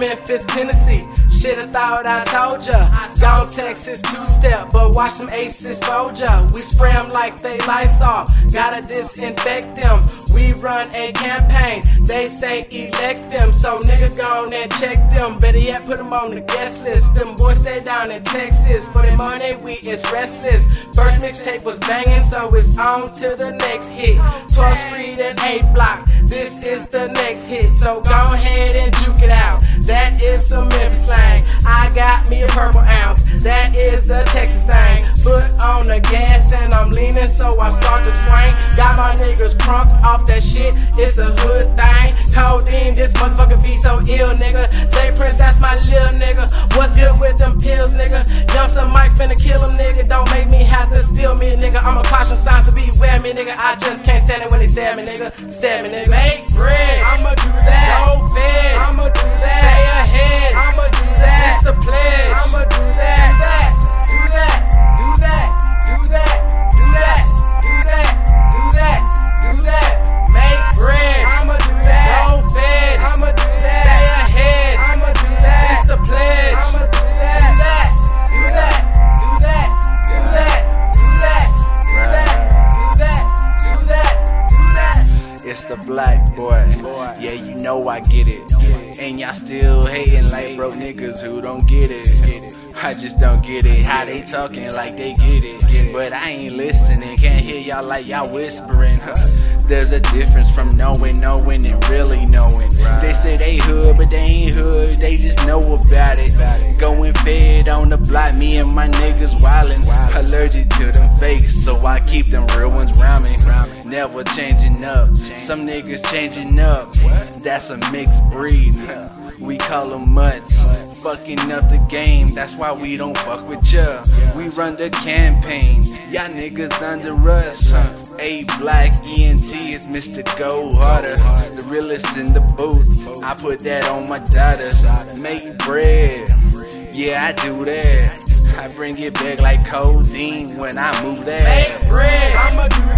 Memphis, Tennessee. Shit, I thought I told ya. Gone Texas two step, but watch them aces fold ya. We spray them like they Lysol, gotta disinfect them. We run a campaign, they say elect them. So nigga go on and check them. Better yet, put them on the guest list. Them boys stay down in Texas. For the money, we is restless. First mixtape was banging, so it's on to the next hit. 12th Street and 8 Block, this is the next hit. So go ahead and juke it out. That is some Memphis slang. I got me a purple ounce, that is a Texas thing. Foot on the gas and I'm leaning, so I start to swing. Got my niggas crunk off that shit, it's a hood thing. Codeine, this motherfucker be so ill, nigga. Say Prince, that's my little nigga. What's good with them pills, nigga? Youngster Mike finna kill him, nigga. Don't make me have to steal me, nigga. I'm a caution sign, so beware me, nigga. I just can't stand it when they stab me, nigga. Stab me, nigga. Make bread, I'ma do that. Go fed, I'ma do that. Ahead, I'ma do that. It's the pledge, I'ma do that. Do that, do that, do that, do that, do that, do that, do that, do that. Make bread, I'ma do that. Go fed, I'ma do that. Stay ahead, I'ma do that. It's the pledge, I'ma do that. Do that, do that, do that, do that, do that, do that, do that, do that, do that. It's the black boy. Yeah, you know I get it. And y'all still hating like broke niggas who don't get it. I just don't get it. How they talking like they get it. But I ain't listening. Can't hear y'all like y'all whispering. Huh? There's a difference from knowing, knowing, and really knowing. They say they hood, but they ain't hood. They just know about it. Going fed on the block, me and my niggas wildin'. Allergic to them fakes, so I keep them real ones me. Never changing up. Some niggas changing up. That's a mixed breed. We call them mutts. Fucking up the game, that's why we don't fuck with ya. We run the campaign, y'all niggas under us. 8th Block ENT is Mr. Go Harder. Realest in the booth. I put that on my daughters. Make bread, yeah, I do that. I bring it back like codeine when I move that. Make bread, I'ma do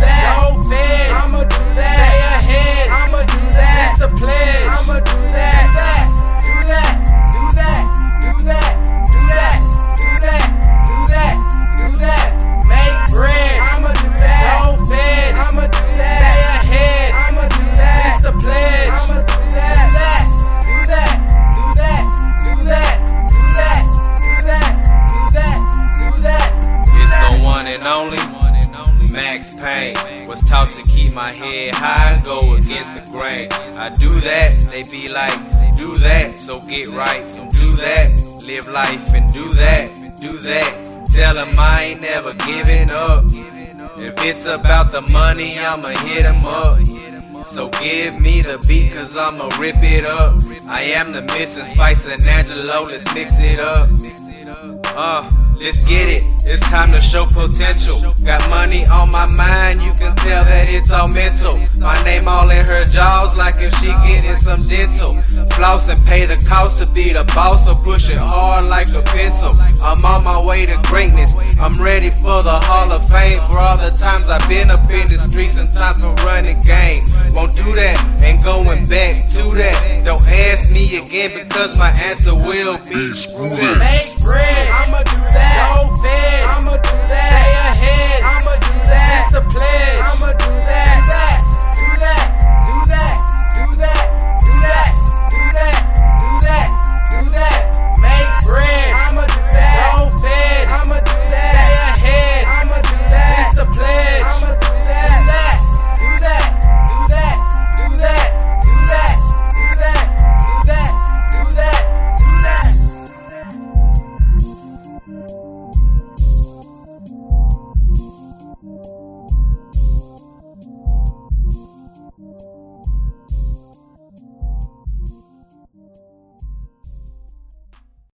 and only Max Pain. Was taught to keep my head high go against the grain. I do that, they be like, do that, so get right and do that. Live life and do that, do that. Tell them I ain't never giving up. If it's about the money, I'ma hit hit 'em up. So give me the beat, cause I'ma rip it up. I am the missing spice and Angelo, let's mix it up. Uh, let's get it. It's time to show potential. Got money on my mind, you can tell that it's all mental. My name all in her jaws, Floss and pay the cost to be the boss, or push it hard like a pencil. I'm on my way to greatness. I'm ready for the Hall of Fame for all the times I've been up in the streets and times for running game. Won't do that, ain't going back to that. Don't ask me again because my answer will be screw that. Make bread, I'ma do that. Go fed, I'ma do that. Stay ahead, I'ma do that. It's the pledge, I'ma do